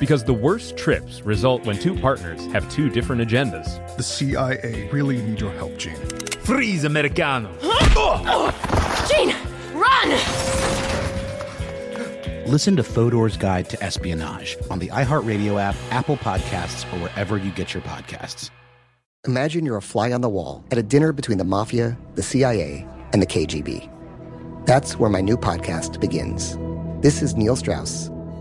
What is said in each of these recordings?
because the worst trips result when two partners have two different agendas. The CIA really need your help, Gene. Freeze, Americano! Gene, run! Listen to Fodor's Guide to Espionage on the iHeartRadio app, Apple Podcasts, or wherever you get your podcasts. Imagine you're a fly on the wall at a dinner between the mafia, the CIA, and the KGB. That's where my new podcast begins. This is Neil Strauss,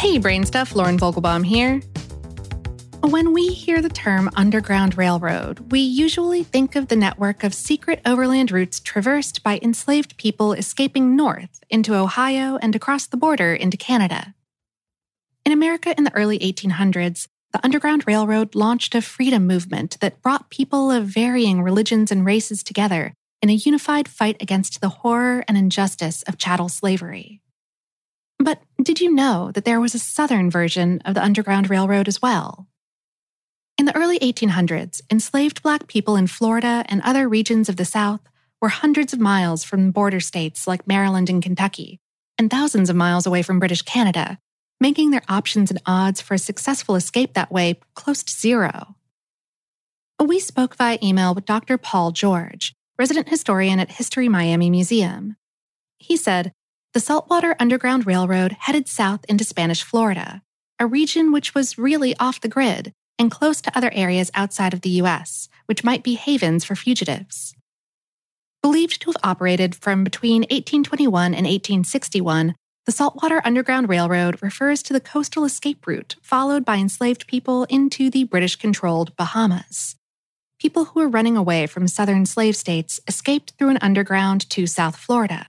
Hey, Brainstuff, Lauren Vogelbaum here. When we hear the term Underground Railroad, we usually think of the network of secret overland routes traversed by enslaved people escaping north into Ohio and across the border into Canada. In America in the early 1800s, the Underground Railroad launched a freedom movement that brought people of varying religions and races together in a unified fight against the horror and injustice of chattel slavery. But did you know that there was a southern version of the Underground Railroad as well? In the early 1800s, enslaved Black people in Florida and other regions of the South were hundreds of miles from border states like Maryland and Kentucky, and thousands of miles away from British Canada, making their options and odds for a successful escape that way close to zero. We spoke via email with Dr. Paul George, resident historian at History Miami Museum. He said, the Saltwater Underground Railroad headed south into Spanish Florida, a region which was really off the grid and close to other areas outside of the U.S., which might be havens for fugitives. Believed to have operated from between 1821 and 1861, the Saltwater Underground Railroad refers to the coastal escape route followed by enslaved people into the British controlled Bahamas. People who were running away from southern slave states escaped through an underground to South Florida.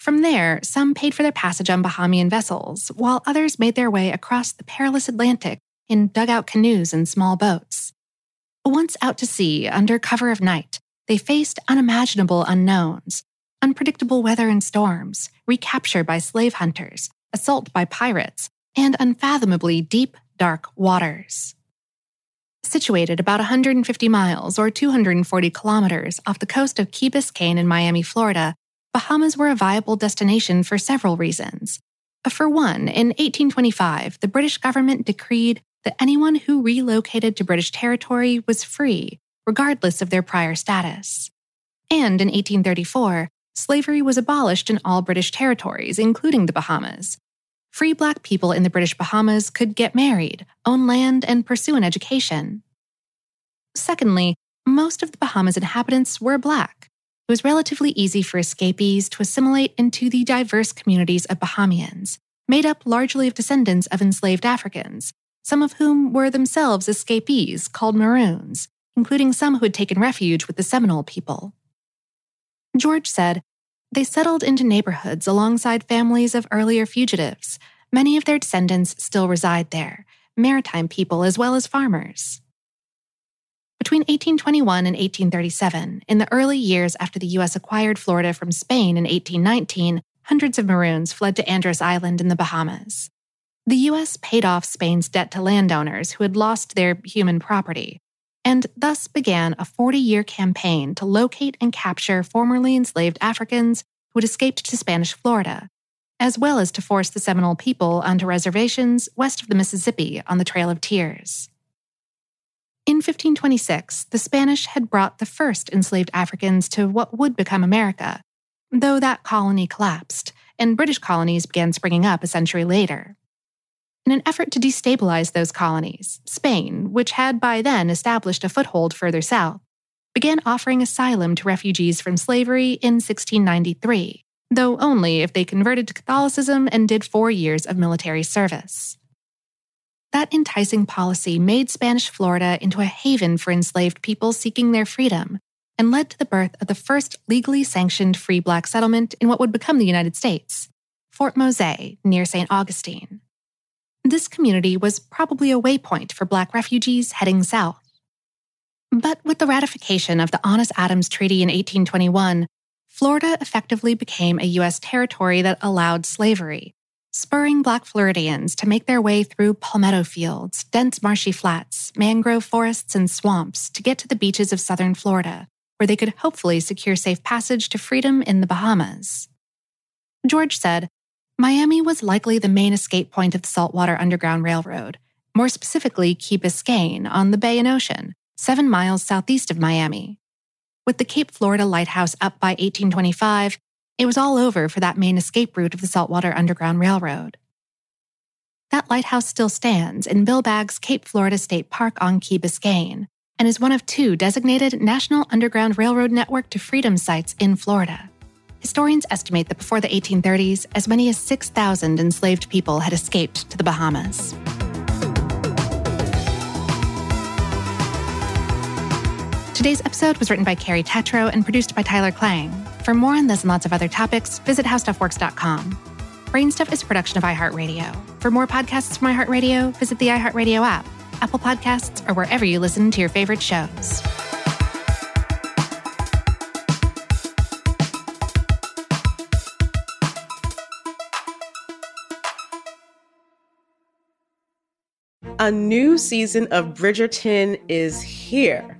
From there, some paid for their passage on Bahamian vessels, while others made their way across the perilous Atlantic in dugout canoes and small boats. Once out to sea, under cover of night, they faced unimaginable unknowns unpredictable weather and storms, recapture by slave hunters, assault by pirates, and unfathomably deep, dark waters. Situated about 150 miles or 240 kilometers off the coast of Key Biscayne in Miami, Florida, Bahamas were a viable destination for several reasons. For one, in 1825, the British government decreed that anyone who relocated to British territory was free, regardless of their prior status. And in 1834, slavery was abolished in all British territories, including the Bahamas. Free Black people in the British Bahamas could get married, own land, and pursue an education. Secondly, Most of the Bahamas inhabitants were Black. It was relatively easy for escapees to assimilate into the diverse communities of Bahamians, made up largely of descendants of enslaved Africans, some of whom were themselves escapees called Maroons, including some who had taken refuge with the Seminole people. George said, they settled into neighborhoods alongside families of earlier fugitives. Many of their descendants still reside there, maritime people as well as farmers. Between 1821 and 1837, in the early years after the U.S. acquired Florida from Spain in 1819, hundreds of Maroons fled to Andros Island in the Bahamas. The U.S. paid off Spain's debt to landowners who had lost their human property, and thus began a 40 year campaign to locate and capture formerly enslaved Africans who had escaped to Spanish Florida, as well as to force the Seminole people onto reservations west of the Mississippi on the Trail of Tears. In 1526, the Spanish had brought the first enslaved Africans to what would become America, though that colony collapsed, and British colonies began springing up a century later. In an effort to destabilize those colonies, Spain, which had by then established a foothold further south, began offering asylum to refugees from slavery in 1693, though only if they converted to Catholicism and did four years of military service. That enticing policy made Spanish Florida into a haven for enslaved people seeking their freedom and led to the birth of the first legally sanctioned free black settlement in what would become the United States, Fort Mose near St. Augustine. This community was probably a waypoint for Black refugees heading south. But with the ratification of the Onís-Adams Treaty in 1821, Florida effectively became a U.S. territory that allowed slavery, spurring Black Floridians to make their way through palmetto fields, dense marshy flats, mangrove forests, and swamps to get to the beaches of southern Florida, where they could hopefully secure safe passage to freedom in the Bahamas. George said, Miami was likely the main escape point of the Saltwater Underground Railroad, more specifically Key Biscayne on the Bay and Ocean, seven miles southeast of Miami. With the Cape Florida Lighthouse up by 1825, it was all over for that main escape route of the Saltwater Underground Railroad. That lighthouse still stands in Bill Baggs Cape Florida State Park on Key Biscayne and is one of two designated National Underground Railroad Network to Freedom sites in Florida. Historians estimate that before the 1830s, as many as 6,000 enslaved people had escaped to the Bahamas. Today's episode was written by Carrie Tetro and produced by Tyler Klang. For more on this and lots of other topics, visit howstuffworks.com. Brainstuff is a production of iHeartRadio. For more podcasts from iHeartRadio, visit the iHeartRadio app, Apple Podcasts, or wherever you listen to your favorite shows. A new season of Bridgerton is here.